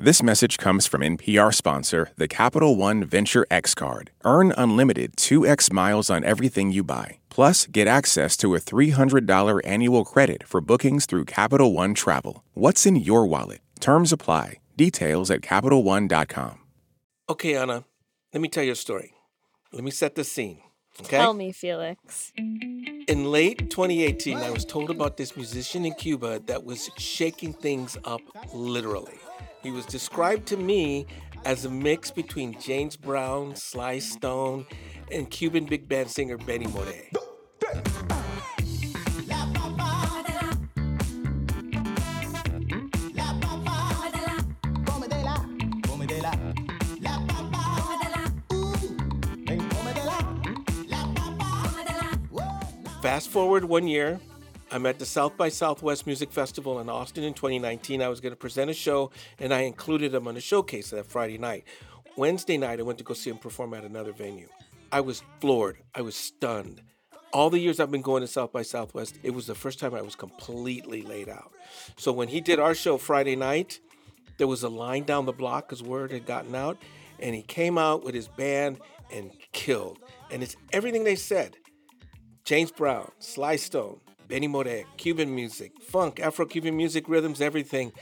This message comes from NPR sponsor, the Capital One Venture X Card. Earn unlimited 2x miles on everything you buy. Plus, get access to a $300 annual credit for bookings through Capital One Travel. What's in your wallet? Terms apply. Details at CapitalOne.com. Okay, Anna, let me tell you a story. Let me set the scene. Okay? Tell me, Felix. In late 2018, I was told about this musician in Cuba that was shaking things up literally. He was described to me as a mix between James Brown, Sly Stone, and Cuban big band singer Benny Moré. Fast forward one year, I'm at the South by Southwest Music Festival in Austin in 2019. I was going to present a show, and I included him on a showcase that Friday night. Wednesday night, I went to go see him perform at another venue. I was floored. I was stunned. All the years I've been going to South by Southwest, it was the first time I was completely laid out. So when he did our show Friday night, there was a line down the block because word had gotten out, and he came out with his band and killed. And it's everything they said. James Brown, Sly Stone, Benny Moré, Cuban music, funk, Afro Cuban music, rhythms, everything.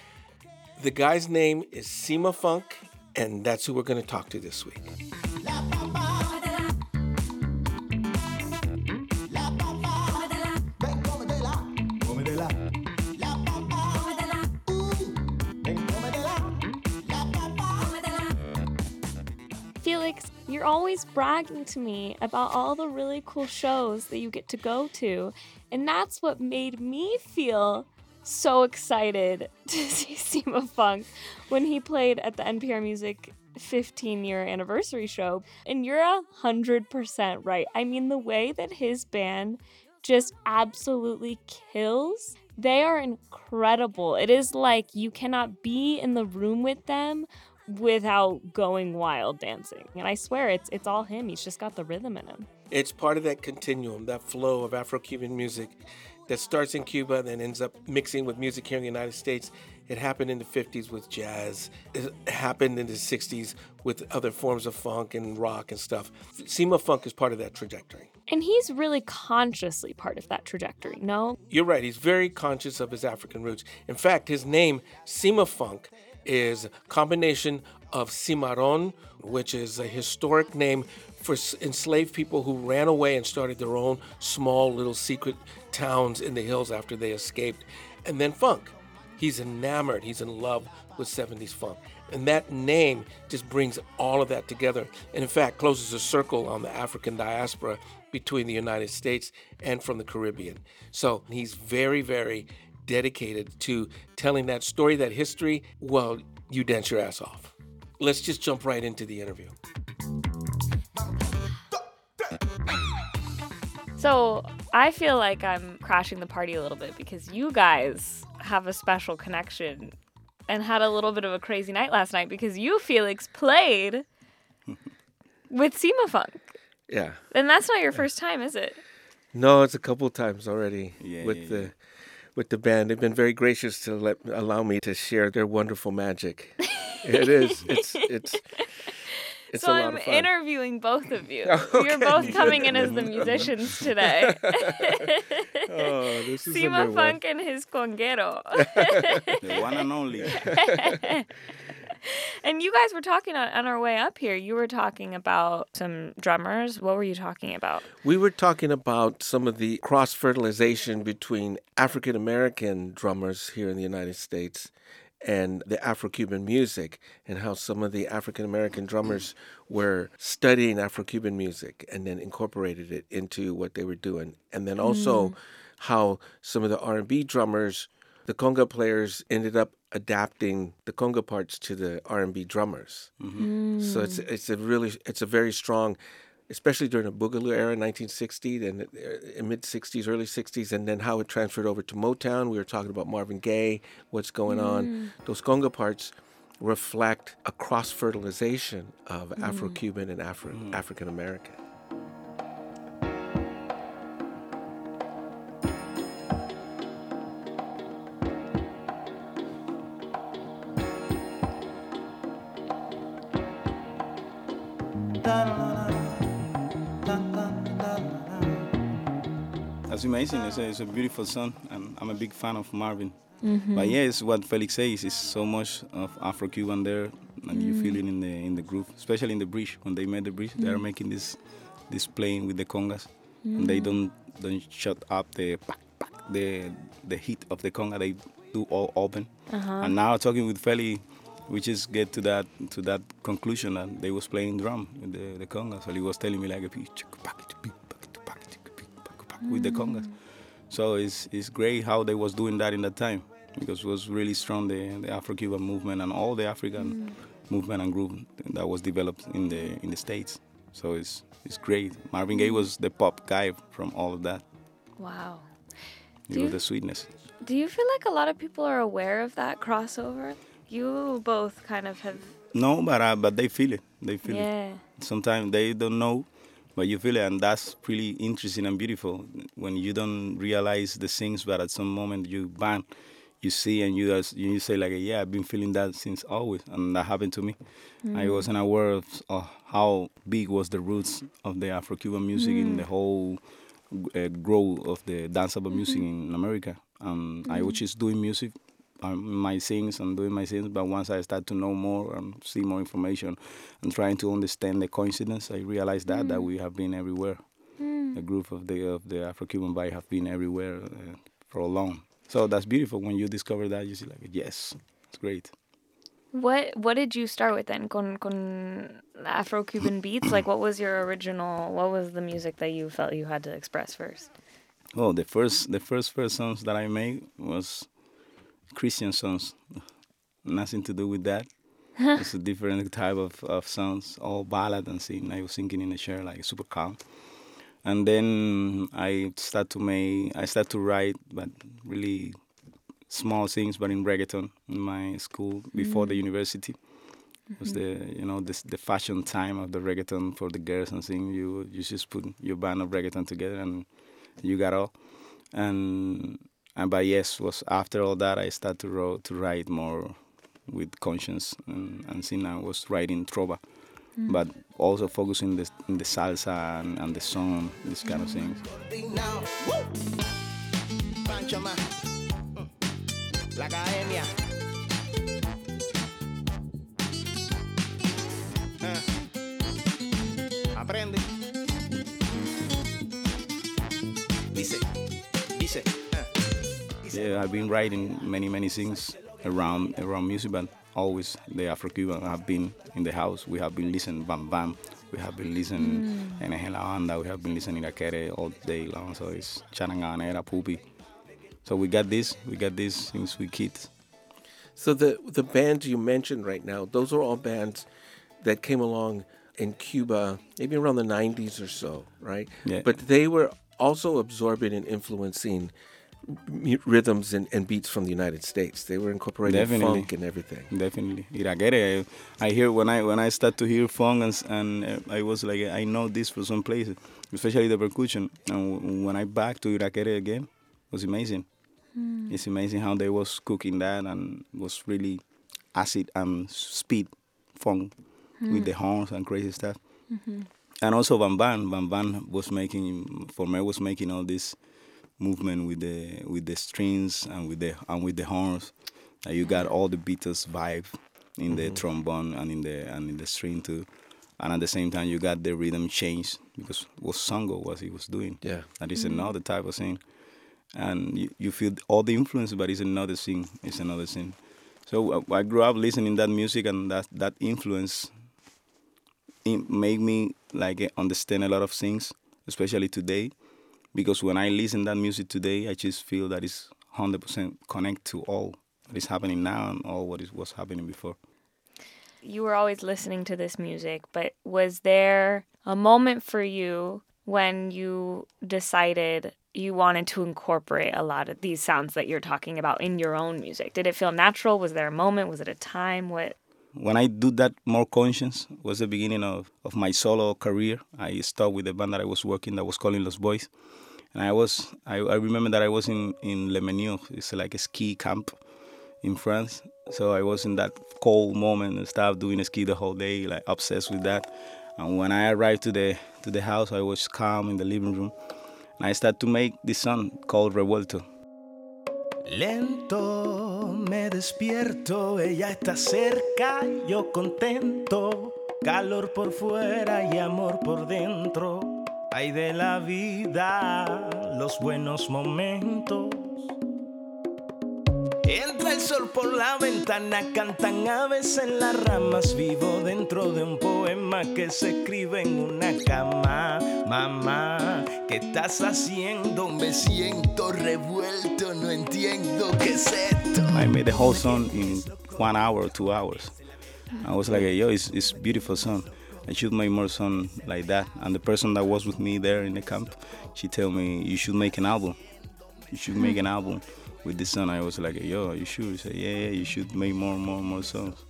The guy's name is Cimafunk, and that's who we're going to talk to this week. Always bragging to me about all the really cool shows that you get to go to. And that's what made me feel so excited to see Cimafunk when he played at the NPR Music 15 year anniversary show. And you're a hundred percent right. I mean, the way that his band just absolutely kills, they are incredible. It is like you cannot be in the room with them without going wild dancing. And I swear it's it's all him. He's just got the rhythm in him. It's part of that continuum, that flow of Afro Cuban music that starts in Cuba and then ends up mixing with music here in the United States. It happened in the 50s with jazz. It happened in the 60s with other forms of funk and rock and stuff. Cimafunk is part of that trajectory. And he's really consciously part of that trajectory, no? You're right. He's very conscious of his African roots. In fact, his name, Cimafunk, is combination of Cimarron, which is a historic name for enslaved people who ran away and started their own small little secret towns in the hills after they escaped, and then funk. He's enamored, he's in love with 70s funk. And that name just brings all of that together. And in fact, closes a circle on the African diaspora between the United States and from the Caribbean. So he's very, very dedicated to telling that story, that history. Well, you dance your ass off. Let's just jump right into the interview. So I feel like I'm crashing the party a little bit because you guys have a special connection and had a little bit of a crazy night last night because you, Felix, played with Cimafunk. Yeah. And that's not your first time, is it? No, it's a couple times already Yeah, with yeah, the with the band. They've been very gracious to let allow me to share their wonderful magic. it is. It's it's it's so a lot I'm of fun. interviewing both of you. Okay. You're both coming in as the musicians today. oh, this is Sima new one. Funk and his conguero. The one and only. And you guys were talking on, on our way up here. You were talking about some drummers. What were you talking about? We were talking about some of the cross fertilization between African American drummers here in the United States and the Afro Cuban music, and how some of the African American drummers were studying Afro Cuban music and then incorporated it into what they were doing. And then also mm. how some of the R&B drummers, the conga players ended up adapting the conga parts to the R&B drummers. Mm-hmm. So it's mm. it's a really it's a very strong, especially during the Boogaloo era, 1960, and uh, mid 60s, early 60s, and then how it transferred over to Motown. We were talking about Marvin Gaye, what's going on. Mm. Those conga parts reflect a cross fertilization of mm. Afro-Cuban and Afro African American. Amazing. It's a, it's a beautiful song, and I'm a big fan of Marvin. Mm-hmm. But yeah, it's what Felix says. It's so much of Afro-Cuban there, and you mm. feel it in the in the groove, especially in the bridge. When they made the bridge, they are mm. making this this playing with the congas, and they mm. don't don't shut up the the the heat of the conga. They do all open. Uh-huh. And now talking with Felix, we just get to that to that conclusion that they was playing drum with the, the congas. So he was telling me like a with the congas. Mm. So it's it's great how they was doing that in that time because it was really strong the, the Afro-Cuban movement and all the African mm. movement and group that was developed in the in the states. So it's it's great. Marvin Gaye was mm. the pop guy from all of that. Wow. He was the sweetness. Do you feel like a lot of people are aware of that crossover? You both kind of have. No, but uh, but they feel it. They feel it. Yeah. Sometimes they don't know, but you feel it, and that's really interesting and beautiful. When you don't realize the things, but at some moment you bang, you see, and you you say like, yeah, I've been feeling that since always, and that happened to me. I wasn't aware of uh, how big was the roots of the Afro-Cuban music in the whole uh, growth of the danceable music in America. Um, I was just doing music, Um, my things and doing my things. But once I start to know more and see more information and trying to understand the coincidence, I realized that that mm. we have been everywhere. Mm. The group of the of the Afro-Cuban vibe have been everywhere uh, for a long. So that's beautiful when you discover that. You see like yes, it's great. What What did you start with then? Con con Afro Cuban beats. Like, what was your original? What was the music that you felt you had to express first? Oh, the first the first first songs that I made was Christian songs. Nothing to do with that. it's a different type of, of songs, all ballad and sing. I was singing in a chair like super calm. And then I start to make I start to write but really small things but in reggaeton in my school before the mm. university. It was mm-hmm. the you know this the fashion time of the reggaeton for the girls and thing. You you just put your band of reggaeton together and you got all. And and by yes was after all that I started to wrote, to write more with conscience and and since I was writing trova, mm. but also focusing the in the salsa and, and the song, this kind of things. Now, Yeah, I've been writing many many things around around music, but always the Afro-Cuban have been in the house. We have been listening Van Van. We have been listening mm. NG La Banda. We have been listening Irakere all day long. So it's Charanganera, Pupi. So we got this. We got this since we kids. So the the bands you mentioned right now, those are all bands that came along in Cuba, maybe around the '90s or so, right? Yeah. But they were also absorbing and influencing mu- rhythms and, and beats from the United States. They were incorporating Definitely. funk and everything. Definitely, Irakere. I, I hear when I when I start to hear funk and, and uh, I was like I know this from some places, especially the percussion. And when I back to Irakere again, it was amazing. Hmm. It's amazing how they was cooking that and was really acid and speed funk hmm. with the horns and crazy stuff. Mm-hmm. And also Van Van, Van Van was making for me was making all this movement with the with the strings and with the and with the horns. Uh, you got all the Beatles vibe in the trombone and in the and in the string too. And at the same time you got the rhythm change because what Songo was he was doing. Yeah. That is another type of thing. And you, you feel all the influence but it's another thing. It's another thing. So uh, I grew up listening that music and that that influence it made me like understand a lot of things, especially today, because when I listen that music today, I just feel that it's hundred percent connect to all that is happening now and all what is was happening before. You were always listening to this music, but was there a moment for you when you decided you wanted to incorporate a lot of these sounds that you're talking about in your own music? Did it feel natural? Was there a moment? Was it a time? What? When I do that more conscious was the beginning of, of my solo career. I started with the band that I was working that was calling Los Boys. And I was I, I remember that I was in, in Les Menuires, it's like a ski camp in France. So I was in that cold moment and stuff, doing ski the whole day, like obsessed with that. And when I arrived to the to the house, I was calm in the living room, and I started to make this song called Revuelto. Lento me despierto, ella está cerca, yo contento, calor por fuera y amor por dentro. Hay de la vida los buenos momentos. Entra el sol por la ventana, cantan aves en las ramas. Vivo dentro de un poema que se escribe en una cama. Mamá, ¿qué estás haciendo? Me siento revuelto, no entiendo qué es esto. I made the whole song in one hour or two hours. I was like, yo, it's it's beautiful song. I should make more song like that. And the person that was with me there in the camp, she told me you should make an album. You should make an album with this song. I was like, yo, you should. Said, yeah, yeah, you should make more, more, more songs.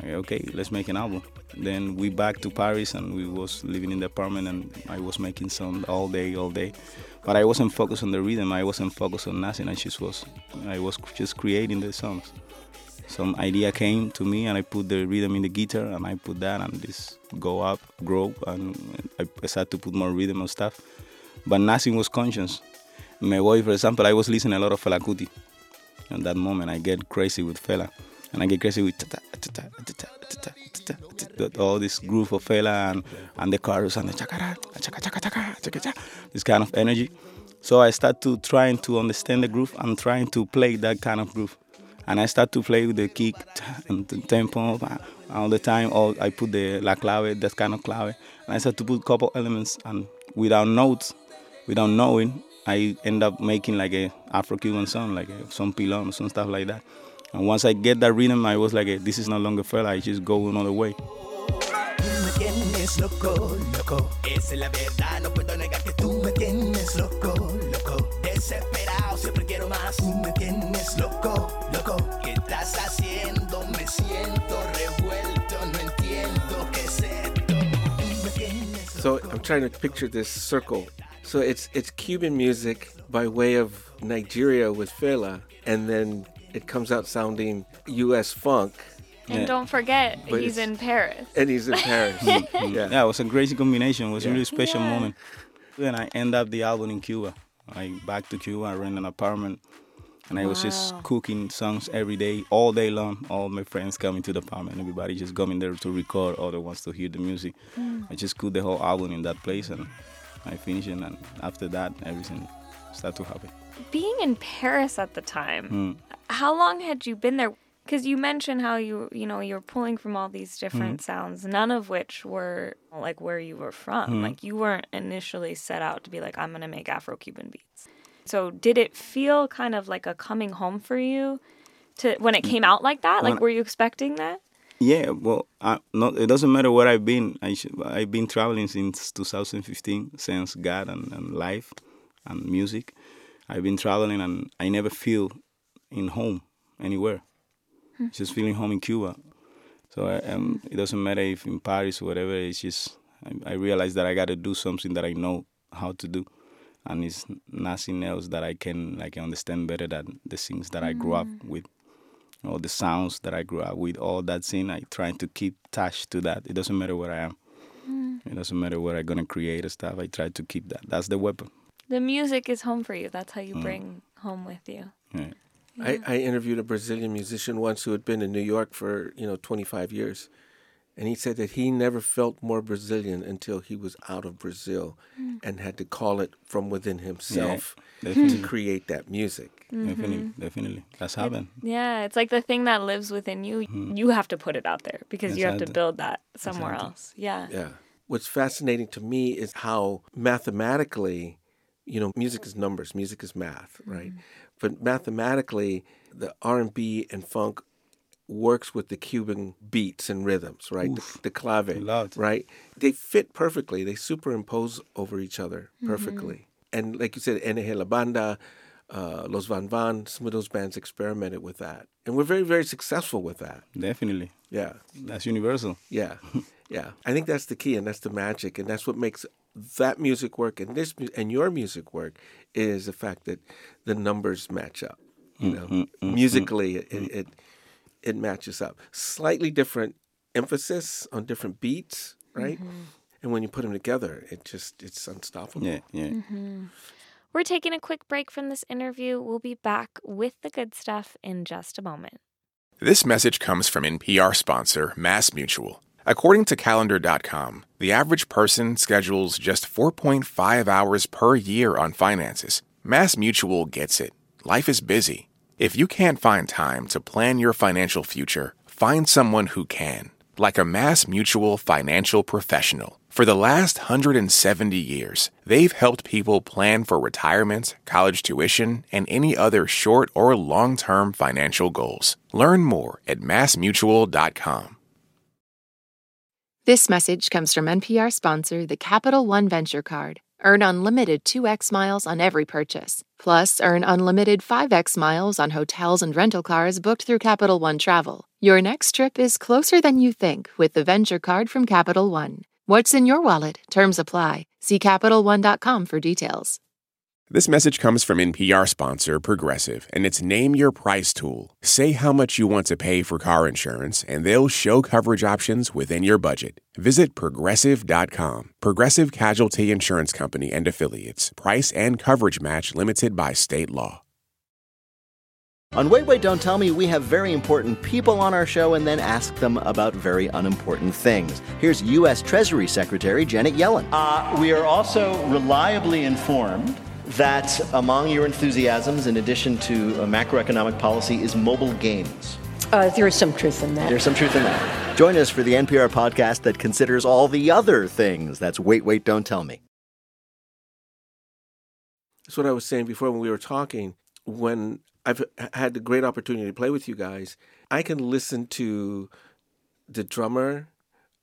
Okay, okay, let's make an album. Then we back to Paris and we was living in the apartment and I was making songs all day, all day. But I wasn't focused on the rhythm. I wasn't focused on nothing. I just was, I was just creating the songs. Some idea came to me and I put the rhythm in the guitar and I put that and this go up, grow and I started to put more rhythm and stuff. But nothing was conscious. Me Voy, for example, I was listening a lot of Fela Kuti. At that moment, I get crazy with Fela, and I get crazy with all this groove of Fela and, and the chorus and the chakara, chaka, chaka, chaka, chaka, chaka, this kind of energy. So I start to trying to understand the groove and trying to play that kind of groove. And I start to play with the kick and the tempo all the time. All I put the la clave, that kind of clave, and I start to put couple elements and without notes, without knowing, I end up making like a Afro-Cuban song, like a, some pilon, some stuff like that. And once I get that rhythm, I was like, this is no longer Fela, I just go another way. So I'm trying to picture this circle. So it's it's Cuban music by way of Nigeria with Fela, and then it comes out sounding U.S. funk, And Yeah. don't forget, But he's in Paris. and he's in Paris. yeah. Yeah, it was a crazy combination. It was a really special Yeah. moment. Then I end up the album in Cuba. I back to Cuba. I rent an apartment, and I was just cooking songs every day, all day long. All my friends coming to the apartment. Everybody just coming there to record. Other wants to hear the music. Hmm. I just cooked the whole album in that place, and I finished it. And after that, everything started to happen. Being in Paris at the time, Mm. how long had you been there? Because you mentioned how you, you know, you're pulling from all these different hmm. sounds, none of which were like where you were from. Hmm. Like you weren't initially set out to be like, I'm gonna make Afro-Cuban beats. So did it feel kind of like a coming home for you, to when it came out like that? Like, When- were you expecting that? Yeah, well, I, not, it doesn't matter where I've been. I I've been traveling since 2015, since God and, and life and music. I've been traveling and I never feel in home anywhere. Just feeling home in Cuba. So I, um, it doesn't matter if in Paris or whatever. It's just I, I realize that I got to do something that I know how to do, and it's nothing else that I can like understand better than the things that I grew up mm. with all the sounds that I grew up with, all that scene, I try to keep attached to that. It doesn't matter where I am. Mm. It doesn't matter where I'm gonna create and stuff. I try to keep that. That's the weapon. The music is home for you. That's how you mm. bring home with you. Yeah. I, I interviewed a Brazilian musician once who had been in New York for you know 25 years, and he said that he never felt more Brazilian until he was out of Brazil, mm. and had to call it from within himself to create that music. Definitely, mm-hmm. definitely. That's happened. Yeah, it's like the thing that lives within you. Mm-hmm. You have to put it out there because you have to build that somewhere Exactly. else. Yeah. Yeah. What's fascinating to me is how mathematically, you know, music is numbers, music is math, right? Mm-hmm. But mathematically, the R&B and funk works with the Cuban beats and rhythms, right? The, the clave, Loud. right? They fit perfectly. They superimpose over each other mm-hmm. perfectly. And like you said, NG La Banda, uh, Los Van Van, some of those bands experimented with that. And we're very, very successful with that. Definitely. Yeah. That's universal. Yeah, yeah. I think that's the key, and that's the magic, and that's what makes that music work and this mu- and your music work is the fact that the numbers match up. You mm, know, mm, mm, musically, it, it it it matches up. Slightly different emphasis on different beats, right? Mm-hmm. And when you put them together, it just it's unstoppable. Yeah, yeah. Mm-hmm. We're taking a quick break from this interview. We'll be back with the good stuff in just a moment. This message comes from NPR sponsor Mass Mutual. According to calendar.com, the average person schedules just 4.5 hours per year on finances. Mass Mutual gets it. Life is busy. If you can't find time to plan your financial future, find someone who can, like a Mass Mutual financial professional. For the last 170 years, they've helped people plan for retirement, college tuition, and any other short or long term financial goals. Learn more at massmutual.com. This message comes from NPR sponsor, the Capital One Venture Card. Earn unlimited 2x miles on every purchase. Plus, earn unlimited 5x miles on hotels and rental cars booked through Capital One Travel. Your next trip is closer than you think with the Venture Card from Capital One. What's in your wallet? Terms apply. See CapitalOne.com for details. This message comes from NPR sponsor Progressive and its Name Your Price tool. Say how much you want to pay for car insurance, and they'll show coverage options within your budget. Visit progressive.com. Progressive Casualty Insurance Company and Affiliates. Price and coverage match limited by state law. On Wait, Wait, Don't Tell Me, we have very important people on our show and then ask them about very unimportant things. Here's U.S. Treasury Secretary Janet Yellen. Uh, we are also reliably informed that among your enthusiasms, in addition to uh, macroeconomic policy, is mobile games. Uh, there is some truth in that. There's some truth in that. Join us for the NPR podcast that considers all the other things. That's Wait, Wait, Don't Tell Me. That's what I was saying before when we were talking. When I've had the great opportunity to play with you guys, I can listen to the drummer.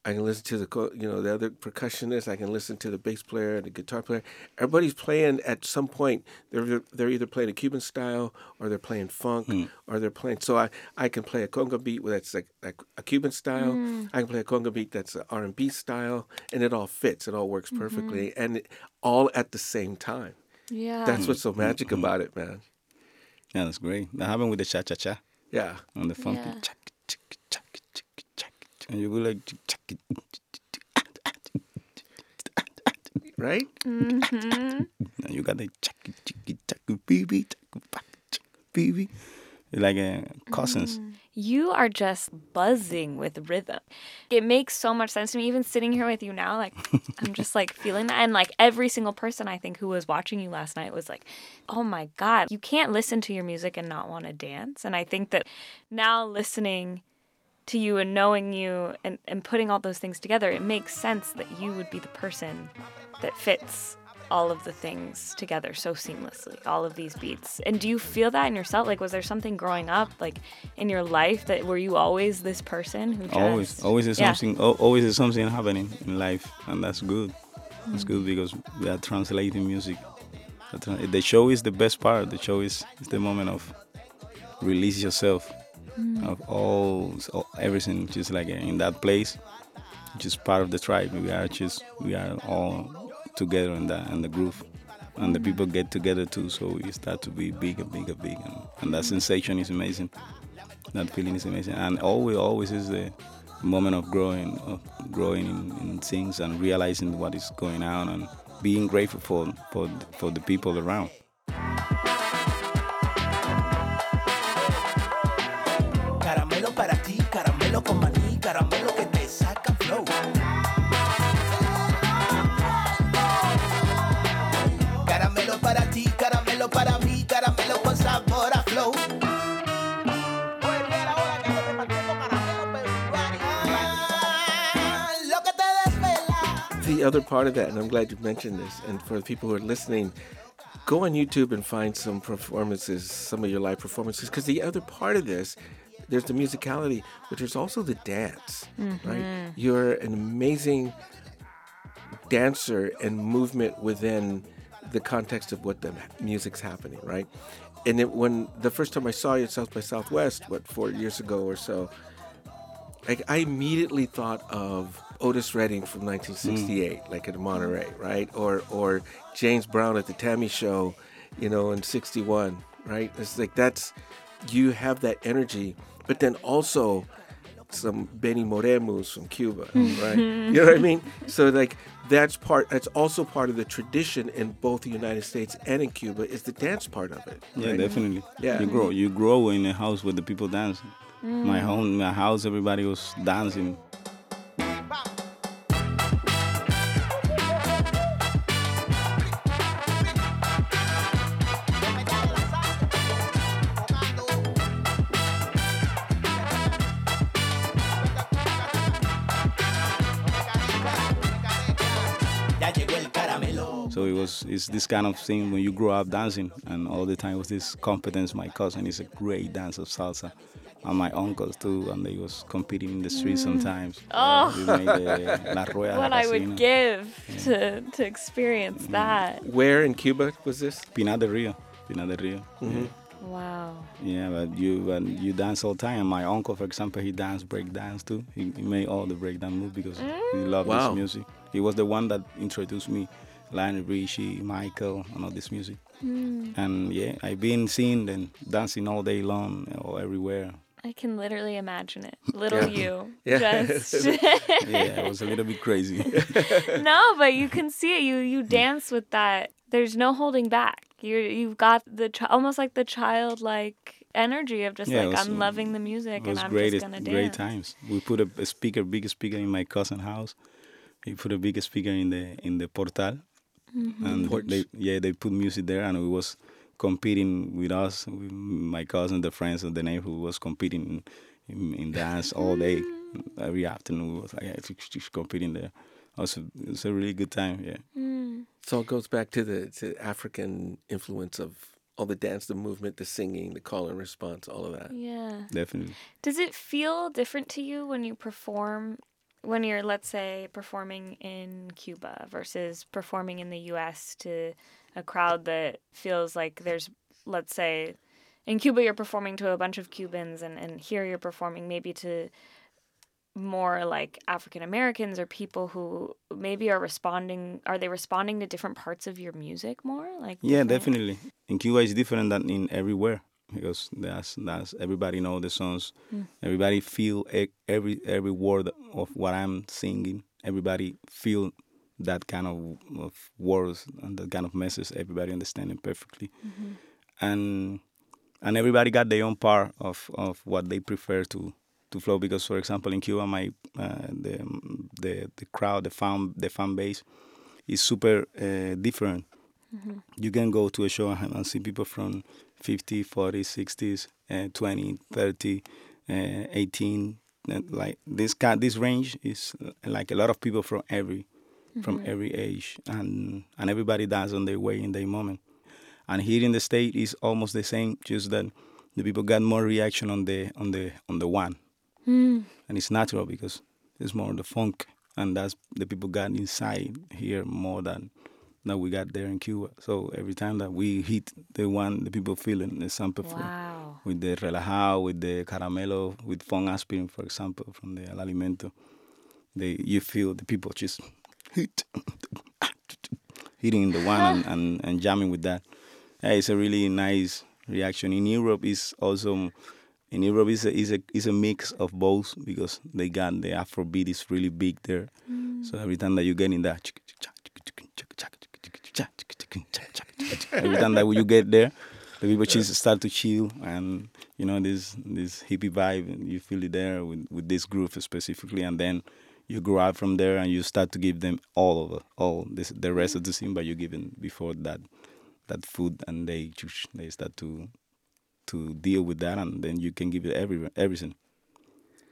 I can listen to the you know the other percussionist. I can listen to the bass player, and the guitar player. Everybody's playing at some point. They're they're either playing a Cuban style or they're playing funk hmm. or they're playing. So I, I can play a conga beat that's like, like a Cuban style. Hmm. I can play a conga beat that's R and B style, and it all fits. It all works mm-hmm. perfectly, and it, all at the same time. Yeah. That's what's so hmm. magic about it, man. Yeah, that's great. That happened with the cha cha cha Yeah. on the funky Yeah. chak and you go like Right? Mm-hmm. and you got the chak chak chak baby chak chak chak baby. Like uh, cousins. You are just buzzing with rhythm. It makes so much sense to me. Even sitting here with you now, like I'm just like feeling that. And like every single person I think who was watching you last night was like, oh my God, you can't listen to your music and not want to dance. And I think that now listening to you and knowing you and, and putting all those things together, it makes sense that you would be the person that fits all of the things together so seamlessly, all of these beats. And do you feel that in yourself? Like, was there something growing up, like in your life, that were you always this person who just Always, always is Yeah. something. al- Always is something happening in life, and that's good. It's good mm. because we are translating music. The The show is the best part. The show is, is the moment of release yourself Mm. of all, all everything. Just like in that place, just part of the tribe. We are just we are all together in the in the groove, and the people get together too. So we start to be bigger, bigger, bigger, and, and that sensation is amazing. That feeling is amazing, and always, always is the moment of growing, of growing in, in things and realizing what is going on and being grateful for for for the people around. Other part of that, and I'm glad you mentioned this, and for the people who are listening, go on YouTube and find some performances, some of your live performances, because the other part of this, there's the musicality, but there's also the dance, right? Mm-hmm. You're an amazing dancer and movement within the context of what the music's happening, right? And it, when the first time I saw you at South by Southwest, what four years ago or so, like I immediately thought of Otis Redding from 1968, hmm. like at Monterey, right? Or or James Brown at the T.A.M.I. Show, you know, in '61, right? It's like that's you have that energy, but then also some Benny Moremus from Cuba, right? You know what I mean? So like that's part. That's also part of the tradition in both the United States and in Cuba is the dance part of it. Yeah, definitely. Yeah. You grow you grow in a house with the people dancing. My mm. home my house everybody was dancing. So it was it's this kind of thing when you grow up dancing and all the time was this competence. My cousin is a great dancer of salsa. And my uncles too, and they was competing in the street mm. sometimes. Oh. Uh, we made the La Rueda what la I would give to to experience mm. that. Where in Cuba was this? Pinar del Rio. Pinar del Rio. Mm-hmm. Yeah. Wow. Yeah, but you and you dance all the time. My uncle, for example, he danced break dance too. He, he made all the break dance moves because he mm. loved Wow. this music. He was the one that introduced me, Lionel Richie, Michael, and all this music. Mm. And yeah, I've been seeing them dancing all day long or everywhere. I can literally imagine it. Little you. Yeah. Just Yeah, it was a little bit crazy. No, but you can see it. You you dance with that. There's no holding back. You you've got the chi- almost like the childlike energy of just Yeah, like was- I'm loving the music and I'm great, just gonna dance. great times. We put a, a speaker, big speaker in my cousin's house. He put a big speaker in the in the portal, Mm-hmm. and Porch. they yeah they put music there, and it was competing with us, with my cousin, the friends of the neighborhood was competing in, in dance all day, every afternoon. We was like yeah, just- just competing there. It was, a, it was a really good time. Yeah. So it goes back to the to African influence of all the dance, the movement, the singing, the call and response, all of that. Yeah. Definitely. Does it feel different to you when you perform when you're let's say performing in Cuba versus performing in the US to a crowd that feels like there's let's say in Cuba you're performing to a bunch of Cubans and, and here you're performing maybe to more like African Americans or people who maybe are responding are they responding to different parts of your music more? Like Yeah, definitely. In Cuba, it's different than in everywhere because that's that's everybody know the songs. Everybody feel every every word of what I'm singing. Everybody feel that kind of, of words and that kind of message. Everybody understanding perfectly, and and everybody got their own part of, of what they prefer to to flow. Because, for example, in Cuba, my uh, the the the crowd, the fan the fan base is super uh, different you can go to a show and, and see people from 50 40 60s uh, 20 30 uh, 18 and like this kind this range is like a lot of people from every from every age and and everybody does on their way in their moment. And here in the state is almost the same just that the people got more reaction on the on the on the one. And it's natural because it's more the funk and that's the people got inside here more than that we got there in Cuba. So every time that we hit the one, the people feeling the sample Wow. with the relajado, with the caramelo, with funk aspirin, for example, from the Alimento. They you feel the people just hit hitting the one and, and, and jamming with that. Yeah, it's a really nice reaction. In Europe, is also in Europe is a, is a is a mix of both because they got the Afrobeat is really big there. Mm. So every time that you get in that, every time that you get there, the people just start to chill and you know this this hippie vibe and you feel it there with, with this group specifically. And then you grow out from there and you start to give them all over all this the rest of the mm-hmm. scene but you give them before that that food and they they start to to deal with that. And then you can give it every everything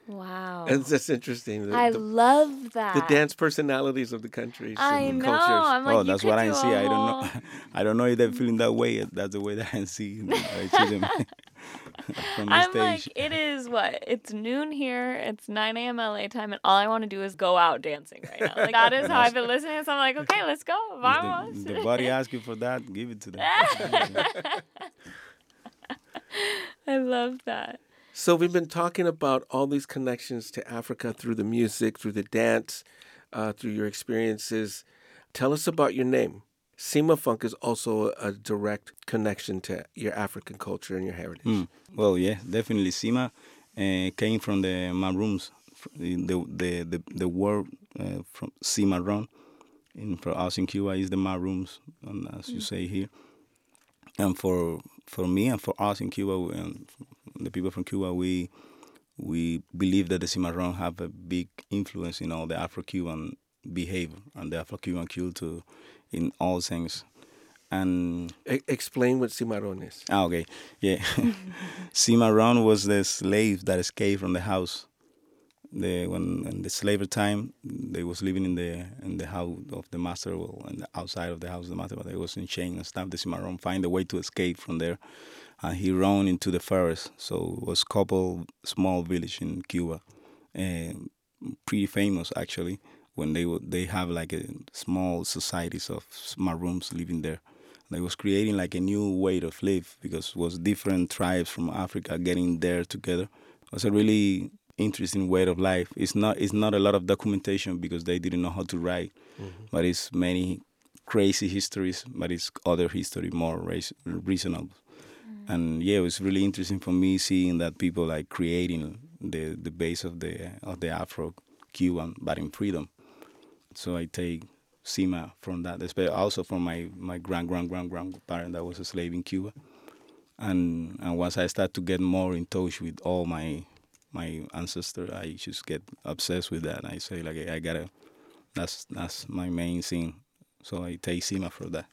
Wow. And it's just interesting. The, I the, love that. the dance personalities of the countries I and know. cultures. I'm like, oh that's what i do see I don't know i don't know if they're feeling that way that's the way that i see, I see them from the I'm stage like, it is what? It's noon here. It's 9 a.m. LA time, and all I want to do is go out dancing right now. Like that is how I've been listening. So I'm like, okay, let's go. If Vamos. the, the body asks you for that give it to them I love that. So we've been talking about all these connections to Africa through the music, through the dance, uh, through your experiences. Tell us about your name. Cimafunk is also a direct connection to your African culture and your heritage. Mm. Well, yeah, definitely. Cima uh, came from the maroons. The the the, the word uh, from cimarron in for us in Cuba is the maroons, and as you say here. And for for me and for us in Cuba and the people from Cuba, we we believe that the cimarron have a big influence in all the Afro-Cuban behavior and the Afro-Cuban culture in all things. And E- explain what cimarron is. ah, okay, yeah, cimarron was the slave that escaped from the house. The when in the slavery time, they was living in the in the house of the master, well, and outside of the house of the master, but they was in chain and stuff. The cimarron find a way to escape from there, and he ran into the forest. So it was couple small village in Cuba, and pretty famous actually. When they would they have like a small societies of maroons living there. They was creating like a new way of live because it was different tribes from Africa getting there together. It was a really interesting way of life. It's not it's not a lot of documentation because they didn't know how to write, mm-hmm. but it's many crazy histories, but it's other history more reasonable. And yeah, it was really interesting for me seeing that people like creating the the base of the of the Afro Cuban, but in freedom. So I take Cima from that, especially also from my, my grand grand grand grandparent that was a slave in Cuba. And and once I start to get more in touch with all my my ancestors, I just get obsessed with that. I say like I gotta, that's that's my main thing. So I take Cima for that,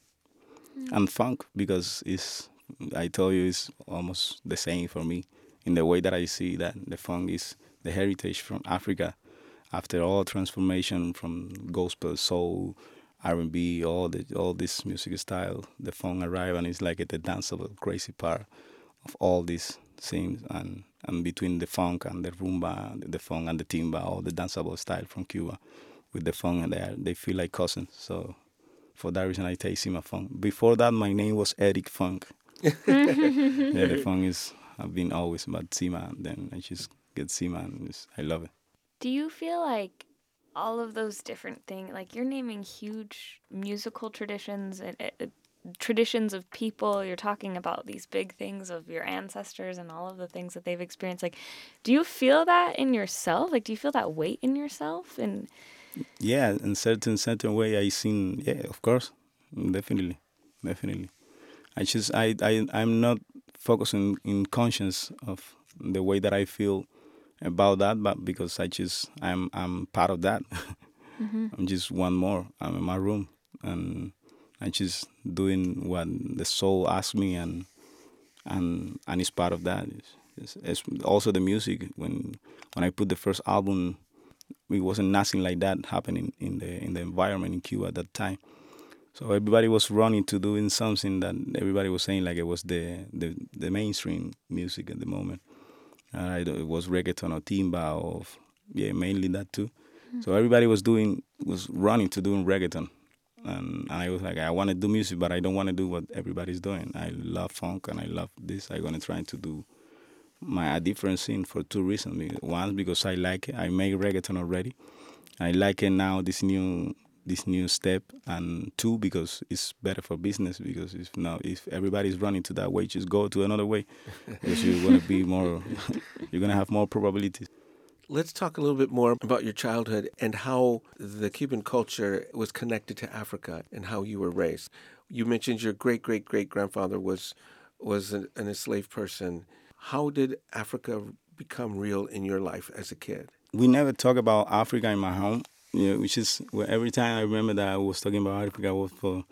mm. and funk because it's I tell you it's almost the same for me in the way that I see that the funk is the heritage from Africa after all transformation from gospel, soul, R&B, all the all this music style, the funk arrive and it's like the danceable crazy part of all these things and and between the funk and the rumba, the funk and the timba, all the danceable style from Cuba, with the funk and they are, they feel like cousins. So for that reason, I take Cimafunk. Before that, my name was Erik Funk. yeah, the funk is I've been always about Cima. And then I just get Cima and I love it. Do you feel like all of those different things, like you're naming huge musical traditions and uh, traditions of people, you're talking about these big things of your ancestors and all of the things that they've experienced. Like, do you feel that in yourself? Like, do you feel that weight in yourself? And Yeah, in certain certain way, I seen. Yeah, of course, definitely, definitely. I just I I I'm not focusing in conscience of the way that I feel about that, but because I just I'm I'm part of that. Mm-hmm. I'm just one more. I'm in my room and I just doing what the soul asks me and and and it's part of that. It's, it's, it's also the music. When when I put the first album, it wasn't nothing like that happening in the in the environment in Cuba at that time. So everybody was running to doing something that everybody was saying like it was the the, the mainstream music at the moment. Uh, it was reggaeton or timba or yeah, mainly that too. So everybody was doing was running to doing reggaeton, and I was like, I want to do music, but I don't want to do what everybody's doing. I love funk and I love this. I'm gonna try to do my a different scene for two reasons. One because I like it. I make reggaeton already. I like it now. This new this new step, and two because it's better for business. Because if now if everybody's running to that way, just go to another way, because you're gonna be more. you're gonna have more probabilities. Let's talk a little bit more about your childhood and how the Cuban culture was connected to Africa and how you were raised. You mentioned your great great great grandfather was was an, an enslaved person. How did Africa become real in your life as a kid? we never talk about Africa in my home. You know, which is well, every time I remember that I was talking about Africa was for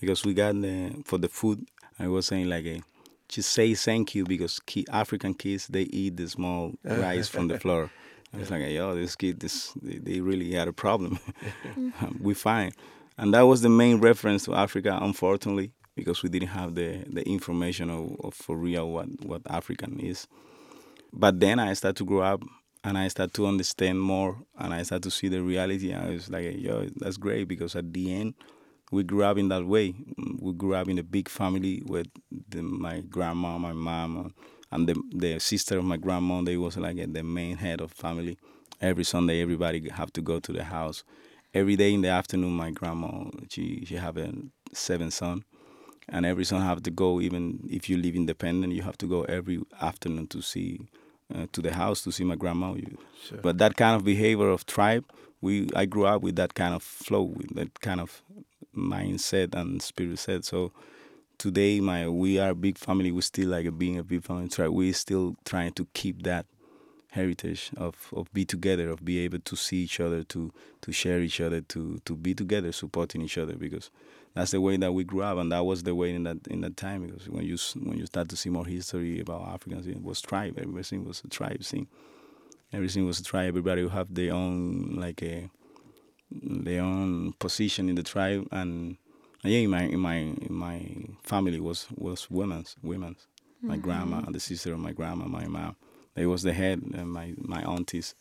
because we got the for the food. I was saying like, a, just say thank you because ki African kids they eat the small rice from the floor. I was like, yo, this kid, this they, they really had a problem. we fine, and that was the main reference to Africa, unfortunately, because we didn't have the the information of, of for real what what African is. But then I started to grow up and I start to understand more and I start to see the reality. And I was like, yo, that's great because at the end, we grew up in that way. We grew up in a big family with the, my grandma, my mom, and the, the sister of my grandma. They was like uh, the main head of family. Every Sunday, everybody have to go to the house. Every day in the afternoon, my grandma, she, she have a seven son. And every son have to go, even if you live independent, you have to go every afternoon to see uh, to the house to see my grandma. Sure. But that kind of behavior of tribe, we I grew up with that kind of flow, with that kind of mindset and spirit set. So today, my we are a big family. We still like being a big family. Try we still trying to keep that heritage of, of be together, of be able to see each other, to to share each other, to to be together, supporting each other because that's the way that we grew up, and that was the way in that in that time. Because when you when you start to see more history about Africans, it was tribe. Everything was a tribe thing. Everything was a tribe. Everybody would have their own like a their own position in the tribe, and yeah, in my in my in my family was was women's women's. My mm-hmm. grandma, the sister of my grandma, my mom. They was the head, and my my aunties.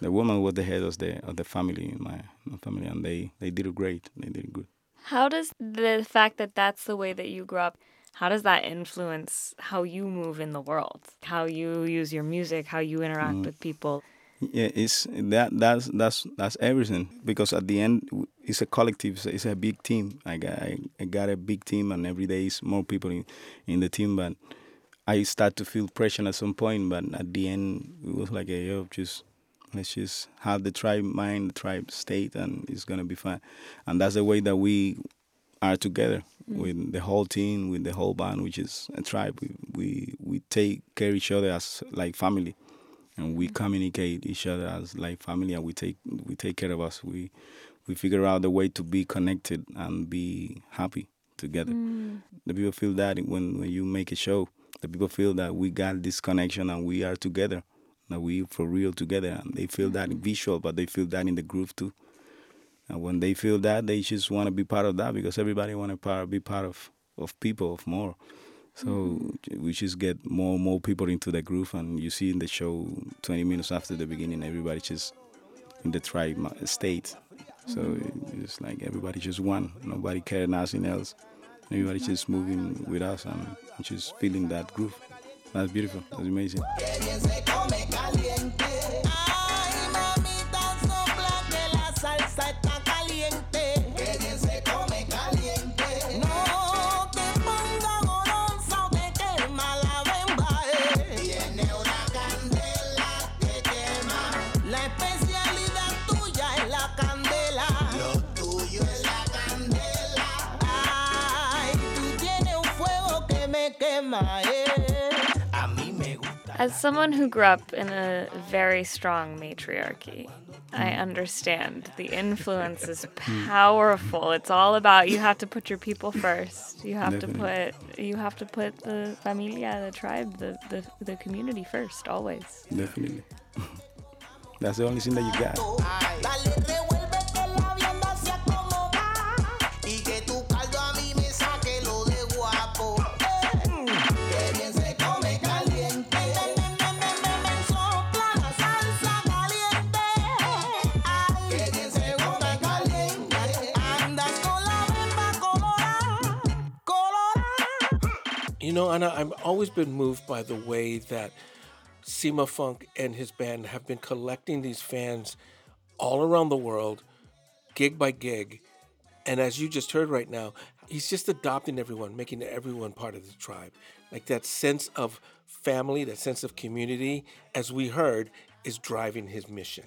The woman was the head of the of the family, in my, my family, and they they did great. They did good. How does the fact that that's the way that you grew up, how does that influence how you move in the world? How you use your music, how you interact mm. with people? Yeah, it's that that's that's that's everything because at the end it's a collective. It's a, it's a big team. I got I, I got a big team, and every day is more people in, in the team. But I start to feel pressure at some point. But at the end, it was like, a, yo, just let's just have the tribe mind, the tribe state, and it's gonna be fine. And that's the way that we are together mm. with the whole team, with the whole band, which is a tribe. We we we take care of each other as like family. And we mm. communicate each other as like family and we take we take care of us. We we figure out the way to be connected and be happy together. Mm. The people feel that when when you make a show the people feel that we got this connection and we are together that we for real together and they feel that in visual but they feel that in the groove too and when they feel that they just want to be part of that because everybody want to be part of of people of more so mm-hmm. we just get more and more people into the groove, and you see in the show, 20 minutes after the beginning, everybody just in the tribe state. So mm-hmm. it's like everybody just one. Nobody care nothing else. Everybody just moving with us and just feeling that groove. That's beautiful. That's amazing. As someone who grew up in a very strong matriarchy, I hmm. understand the influence is hmm. powerful. It's all about you have to put your people first. You have to put you have to put the familia, the tribe, the, the, the community first always. Definitely. That's the only thing that you got. Know, Anna, I've always been moved by the way that Cimafunk and his band have been collecting these fans all around the world, gig by gig. And as you just heard right now, he's just adopting everyone, making everyone part of the tribe. Like that sense of family, that sense of community, as we heard, is driving his mission.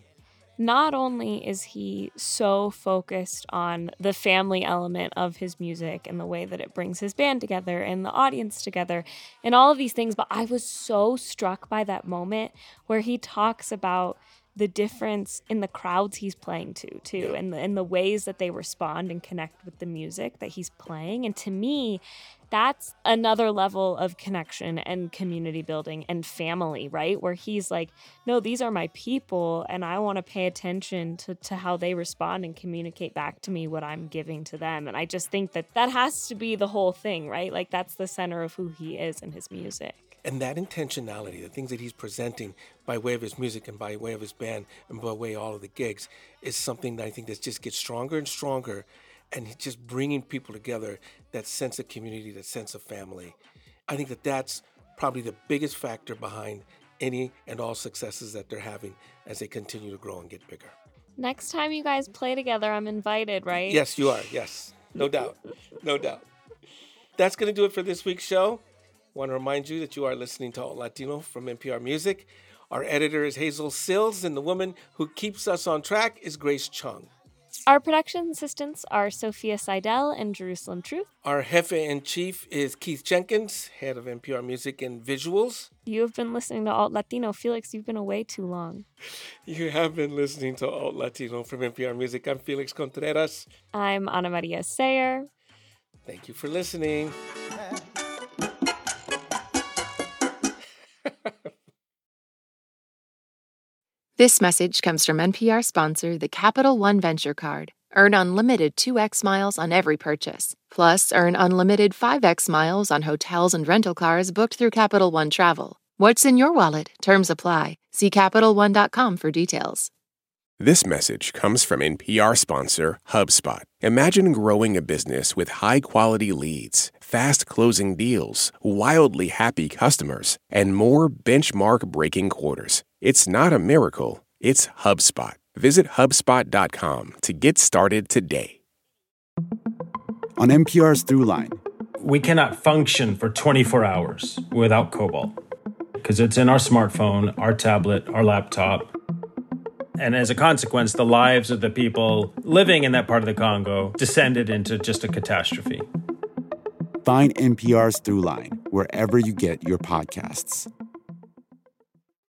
Not only is he so focused on the family element of his music and the way that it brings his band together and the audience together and all of these things, but I was so struck by that moment where he talks about the difference in the crowds he's playing to too and the, and the ways that they respond and connect with the music that he's playing and to me that's another level of connection and community building and family, right? Where he's like, no, these are my people, and I want to pay attention to, to how they respond and communicate back to me what I'm giving to them. And I just think that that has to be the whole thing, right? Like, that's the center of who he is and his music. And that intentionality, the things that he's presenting by way of his music and by way of his band and by way of all of the gigs, is something that I think that just gets stronger and stronger. And he's just bringing people together, that sense of community, that sense of family. I think that that's probably the biggest factor behind any and all successes that they're having as they continue to grow and get bigger. Next time you guys play together, I'm invited, right? Yes, you are. Yes, no doubt. No doubt. That's going to do it for this week's show. Want to remind you that you are listening to Alt Latino from NPR Music. Our editor is Hazel Cills, and the woman who keeps us on track is Grace Chung. Our production assistants are Sophia Seidel and Jerusalem Truth. Our jefe in chief is Keith Jenkins, head of NPR Music and Visuals. You have been listening to Alt Latino. Felix, you've been away too long. You have been listening to Alt Latino from NPR Music. I'm Felix Contreras. I'm Anamaria Sayre. Thank you for listening. This message comes from NPR sponsor, the Capital One Venture Card. Earn unlimited 2x miles on every purchase. Plus, earn unlimited 5x miles on hotels and rental cars booked through Capital One Travel. What's in your wallet? Terms apply. See CapitalOne.com for details. This message comes from NPR sponsor HubSpot. Imagine growing a business with high quality leads, fast closing deals, wildly happy customers, and more benchmark breaking quarters. It's not a miracle, it's HubSpot. Visit HubSpot.com to get started today. On NPR's Throughline, we cannot function for 24 hours without cobalt because it's in our smartphone, our tablet, our laptop. And as a consequence, the lives of the people living in that part of the Congo descended into just a catastrophe. Find NPR's Throughline wherever you get your podcasts.